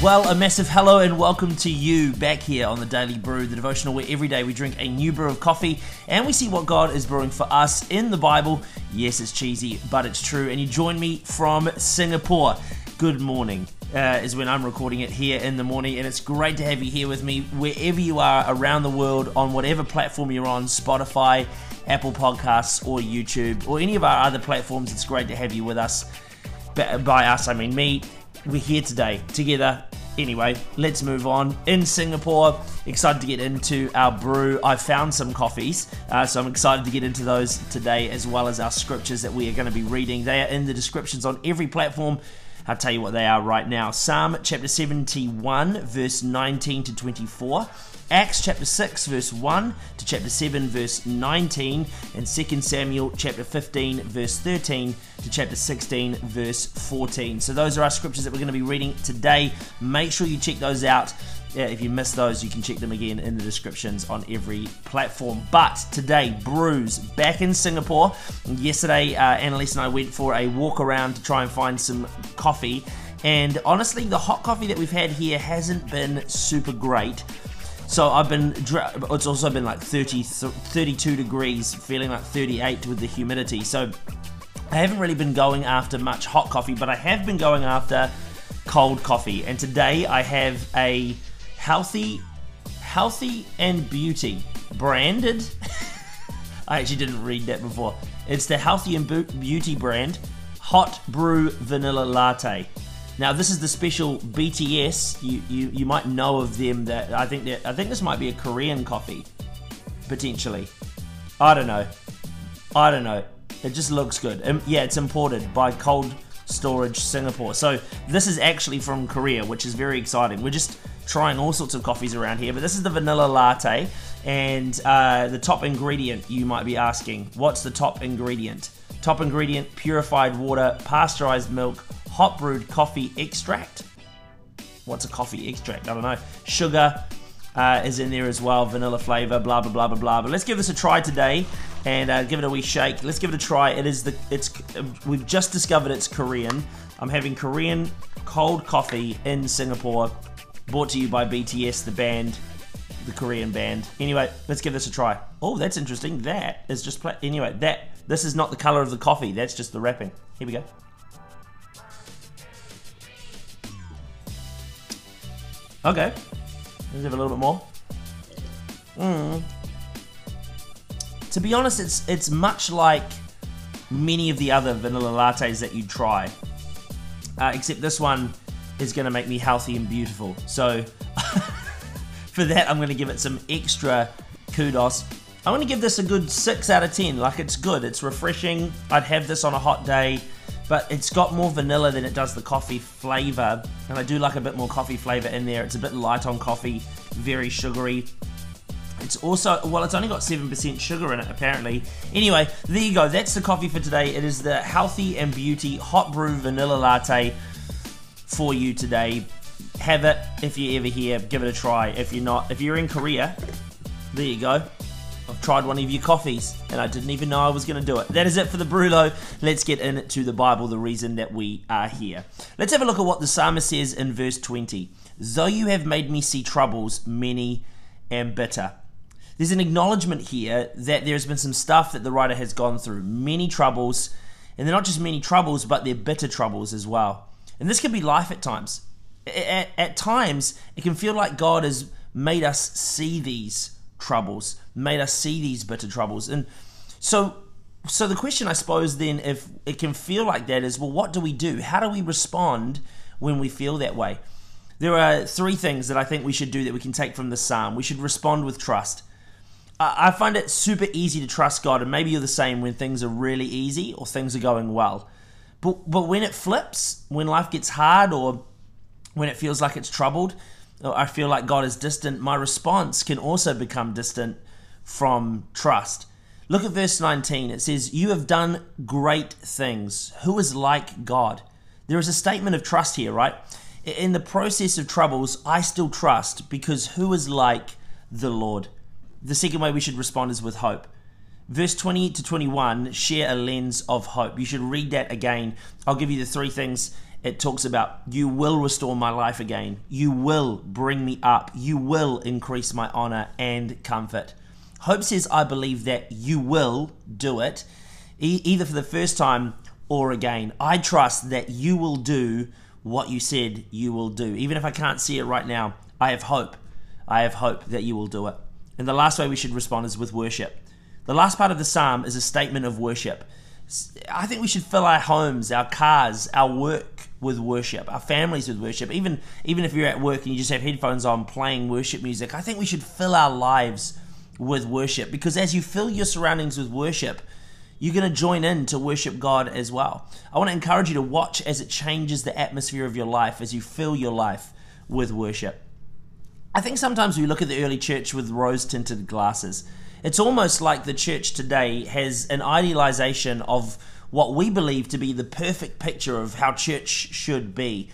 Well, a massive hello and welcome to you back here on the Daily Brew, the devotional where every day we drink a new brew of coffee and we see what God is brewing for us in the Bible. Yes, it's cheesy, but it's true. And you join me from Singapore. Good morning. Uh, is when I'm recording it here in the morning, and it's great to have you here with me wherever you are around the world on whatever platform you're on Spotify, Apple Podcasts, or YouTube, or any of our other platforms. It's great to have you with us. By us, I mean me we're here today together. Anyway, let's move on. In Singapore, excited to get into our brew. I found some coffees, uh, so I'm excited to get into those today, as well as our scriptures that we are going to be reading. They are in the descriptions on every platform. I'll tell you what they are right now. Psalm chapter 71, verse 19 to 24. Acts chapter 6, verse 1 to chapter 7, verse 19, and 2 Samuel chapter 15, verse 13 to chapter 16, verse 14. So, those are our scriptures that we're going to be reading today. Make sure you check those out. If you missed those, you can check them again in the descriptions on every platform. But today, brews back in Singapore. Yesterday, uh, Annalise and I went for a walk around to try and find some coffee. And honestly, the hot coffee that we've had here hasn't been super great. So I've been, it's also been like 30, 32 degrees, feeling like 38 with the humidity. So I haven't really been going after much hot coffee, but I have been going after cold coffee. And today I have a healthy, healthy and beauty branded. I actually didn't read that before. It's the Healthy and Beauty brand Hot Brew Vanilla Latte. Now this is the special BTS. You, you you might know of them. That I think that I think this might be a Korean coffee, potentially. I don't know. I don't know. It just looks good. Um, yeah, it's imported by Cold Storage Singapore. So this is actually from Korea, which is very exciting. We're just trying all sorts of coffees around here, but this is the vanilla latte. And uh, the top ingredient, you might be asking, what's the top ingredient? Top ingredient: purified water, pasteurized milk, hot brewed coffee extract. What's a coffee extract? I don't know. Sugar uh, is in there as well, vanilla flavor, blah blah blah blah blah. But let's give this a try today and uh, give it a wee shake. Let's give it a try. It is the it's we've just discovered it's Korean. I'm having Korean cold coffee in Singapore, brought to you by BTS, the band, the Korean band. Anyway, let's give this a try. Oh, that's interesting. That is just play. Anyway, that this is not the color of the coffee. That's just the wrapping. Here we go. Okay. Let's have a little bit more. Mm. To be honest, it's it's much like many of the other vanilla lattes that you try, uh, except this one is going to make me healthy and beautiful. So for that, I'm going to give it some extra kudos. I'm going to give this a good 6 out of 10. Like, it's good. It's refreshing. I'd have this on a hot day but it's got more vanilla than it does the coffee flavor. And I do like a bit more coffee flavor in there. It's a bit light on coffee, very sugary. It's also, well, it's only got 7% sugar in it, apparently. Anyway, there you go. That's the coffee for today. It is the Healthy and Beauty Hot Brew Vanilla Latte for you today. Have it if you're ever here. Give it a try. If you're not, if you're in Korea, there you go. I've tried one of your coffees and I didn't even know I was going to do it. That is it for the Brulo. Let's get into the Bible, the reason that we are here. Let's have a look at what the psalmist says in verse 20. Though you have made me see troubles, many and bitter. There's an acknowledgement here that there's been some stuff that the writer has gone through, many troubles, and they're not just many troubles, but they're bitter troubles as well. And this can be life at times. At, at times, it can feel like God has made us see these troubles, made us see these bitter troubles. And so so the question I suppose then if it can feel like that is well what do we do? How do we respond when we feel that way? There are three things that I think we should do that we can take from the psalm. We should respond with trust. I find it super easy to trust God, and maybe you're the same when things are really easy or things are going well. But but when it flips, when life gets hard, or when it feels like it's troubled, I feel like God is distant, my response can also become distant from trust. Look at verse 19. It says, You have done great things. Who is like God? There is a statement of trust here, right? In the process of troubles, I still trust because who is like the Lord? The second way we should respond is with hope. Verse 20 to 21 share a lens of hope. You should read that again. I'll give you the three things it talks about you will restore my life again. You will bring me up. You will increase my honor and comfort. Hope says, I believe that you will do it, e- either for the first time or again. I trust that you will do what you said you will do. Even if I can't see it right now, I have hope. I have hope that you will do it. And the last way we should respond is with worship. The last part of the psalm is a statement of worship. I think we should fill our homes, our cars, our work with worship, our families with worship. Even even if you're at work and you just have headphones on playing worship music, I think we should fill our lives with worship because as you fill your surroundings with worship, you're going to join in to worship God as well. I want to encourage you to watch as it changes the atmosphere of your life as you fill your life with worship. I think sometimes we look at the early church with rose tinted glasses. It's almost like the church today has an idealization of what we believe to be the perfect picture of how church should be.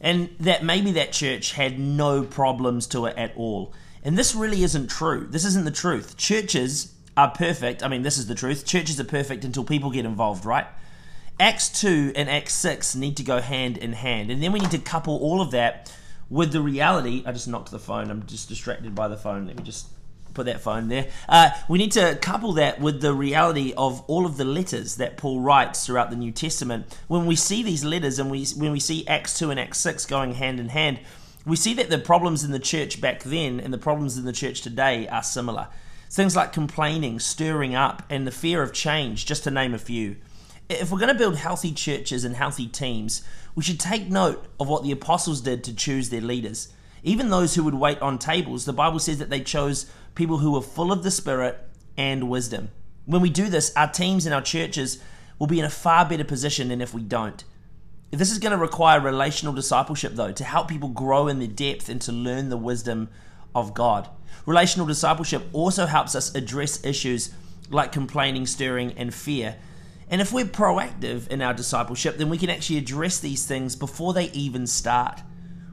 And that maybe that church had no problems to it at all. And this really isn't true. This isn't the truth. Churches are perfect. I mean, this is the truth. Churches are perfect until people get involved, right? Acts 2 and Acts 6 need to go hand in hand. And then we need to couple all of that with the reality. I just knocked the phone. I'm just distracted by the phone. Let me just put that phone there. Uh, we need to couple that with the reality of all of the letters that Paul writes throughout the New Testament. When we see these letters and we when we see Acts 2 and Acts 6 going hand in hand, we see that the problems in the church back then and the problems in the church today are similar. Things like complaining, stirring up, and the fear of change, just to name a few. If we're going to build healthy churches and healthy teams, we should take note of what the apostles did to choose their leaders. Even those who would wait on tables, the Bible says that they chose people who are full of the Spirit and wisdom. When we do this, our teams and our churches will be in a far better position than if we don't. This is going to require relational discipleship, though, to help people grow in their depth and to learn the wisdom of God. Relational discipleship also helps us address issues like complaining, stirring, and fear. And if we're proactive in our discipleship, then we can actually address these things before they even start.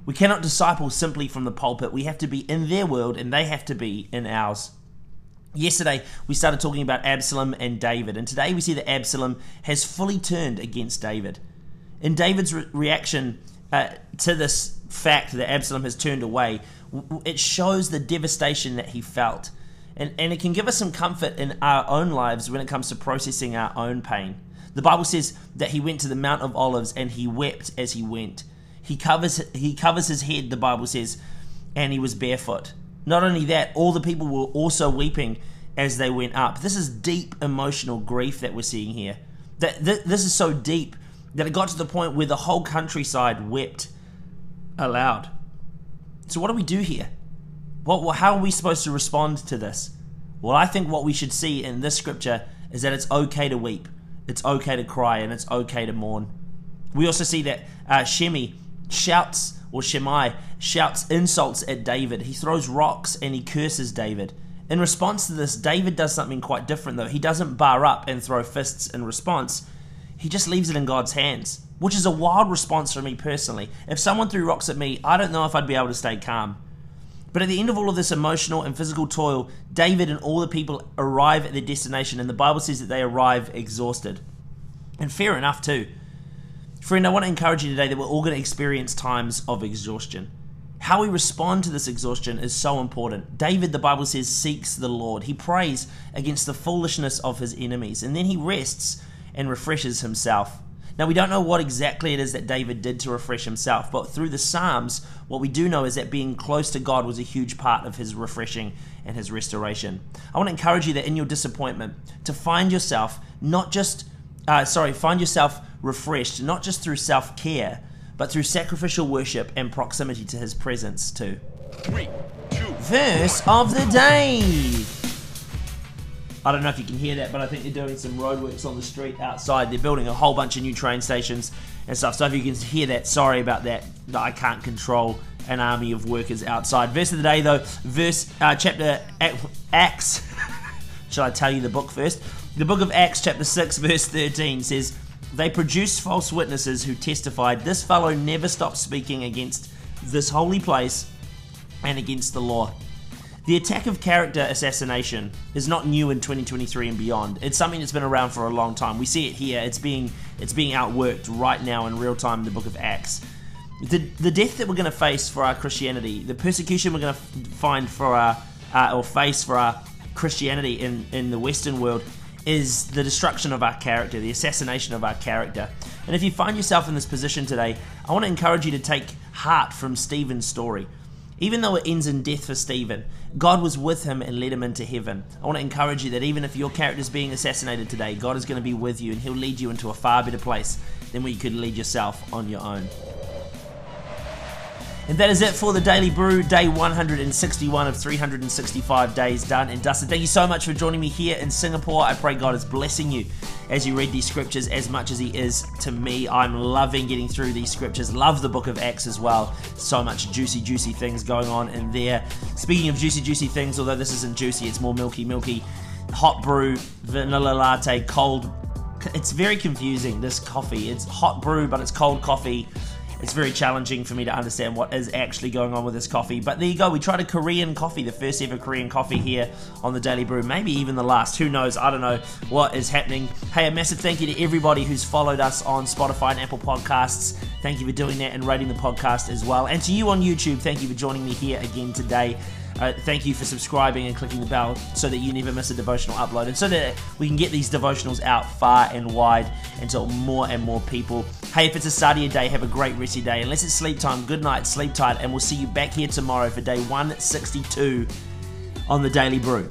We cannot disciple simply from the pulpit. We have to be in their world and they have to be in ours. Yesterday, we started talking about Absalom and David, and today we see that Absalom has fully turned against David. In David's re- reaction uh, to this fact that Absalom has turned away, it shows the devastation that he felt. And, and it can give us some comfort in our own lives when it comes to processing our own pain. The Bible says that he went to the Mount of Olives and he wept as he went. He covers he covers his head, the Bible says, and he was barefoot. Not only that, all the people were also weeping as they went up. This is deep emotional grief that we're seeing here. That this is so deep that it got to the point where the whole countryside wept aloud. So what do we do here? What, how are we supposed to respond to this? Well, I think what we should see in this scripture is that it's okay to weep, it's okay to cry, and it's okay to mourn. We also see that uh, Shemi shouts, or Shimei shouts insults at David. He throws rocks and he curses David. In response to this, David does something quite different though. He doesn't bar up and throw fists in response. He just leaves it in God's hands, which is a wild response for me personally. If someone threw rocks at me, I don't know if I'd be able to stay calm. But at the end of all of this emotional and physical toil, David and all the people arrive at their destination, and the Bible says that they arrive exhausted. And fair enough, too. Friend, I want to encourage you today that we're all going to experience times of exhaustion. How we respond to this exhaustion is so important. David, the Bible says, seeks the Lord. He prays against the foolishness of his enemies, and then he rests and refreshes himself. Now, we don't know what exactly it is that David did to refresh himself, but through the Psalms, what we do know is that being close to God was a huge part of his refreshing and his restoration. I want to encourage you that in your disappointment, to find yourself not just, uh, sorry, find yourself refreshed, not just through self care, but through sacrificial worship and proximity to his presence too. Three, two, Verse one. of the day. I don't know if you can hear that, but I think they're doing some roadworks on the street outside. They're building a whole bunch of new train stations and stuff. So if you can hear that, sorry about that. I can't control an army of workers outside. Verse of the day, though, verse uh, chapter Acts. Shall I tell you the book first? The book of Acts, chapter 6, verse 13 says, they produced false witnesses who testified, This fellow never stopped speaking against this holy place and against the law. The attack of character assassination is not new in 2023 and beyond. It's something that's been around for a long time. We see it here. It's being it's being outworked right now in real time in the book of Acts. The, the death that we're going to face for our Christianity, the persecution we're going to find for our uh, or face for our Christianity in, in the Western world is the destruction of our character, the assassination of our character. And if you find yourself in this position today, I want to encourage you to take heart from Stephen's story. Even though it ends in death for Stephen, God was with him and led him into heaven. I want to encourage you that even if your character is being assassinated today, God is going to be with you and he'll lead you into a far better place than where you could lead yourself on your own. And that is it for the Daily Brew, day 161 of 365 days done and dusted. Thank you so much for joining me here in Singapore. I pray God is blessing you as you read these scriptures as much as He is to me. I'm loving getting through these scriptures. Love the book of Acts as well. So much juicy, juicy things going on in there. Speaking of juicy, juicy things, although this isn't juicy, it's more milky, milky. Hot brew, vanilla latte, cold. It's very confusing, this coffee. It's hot brew, but it's cold coffee it's very challenging for me to understand what is actually going on with this coffee. But there you go. We tried a Korean coffee, the first ever Korean coffee here on the Daily Brew. Maybe even the last. Who knows? I don't know what is happening. Hey, a massive thank you to everybody who's followed us on Spotify and Apple Podcasts. Thank you for doing that and rating the podcast as well. And to you on YouTube, thank you for joining me here again today. Uh, thank you for subscribing and clicking the bell so that you never miss a devotional upload and so that we can get these devotionals out far and wide until more and more people. Hey, if it's a start of your day, have a great rest of your day. Unless it's sleep time, good night, sleep tight, and we'll see you back here tomorrow for day 162 on the Daily Brew.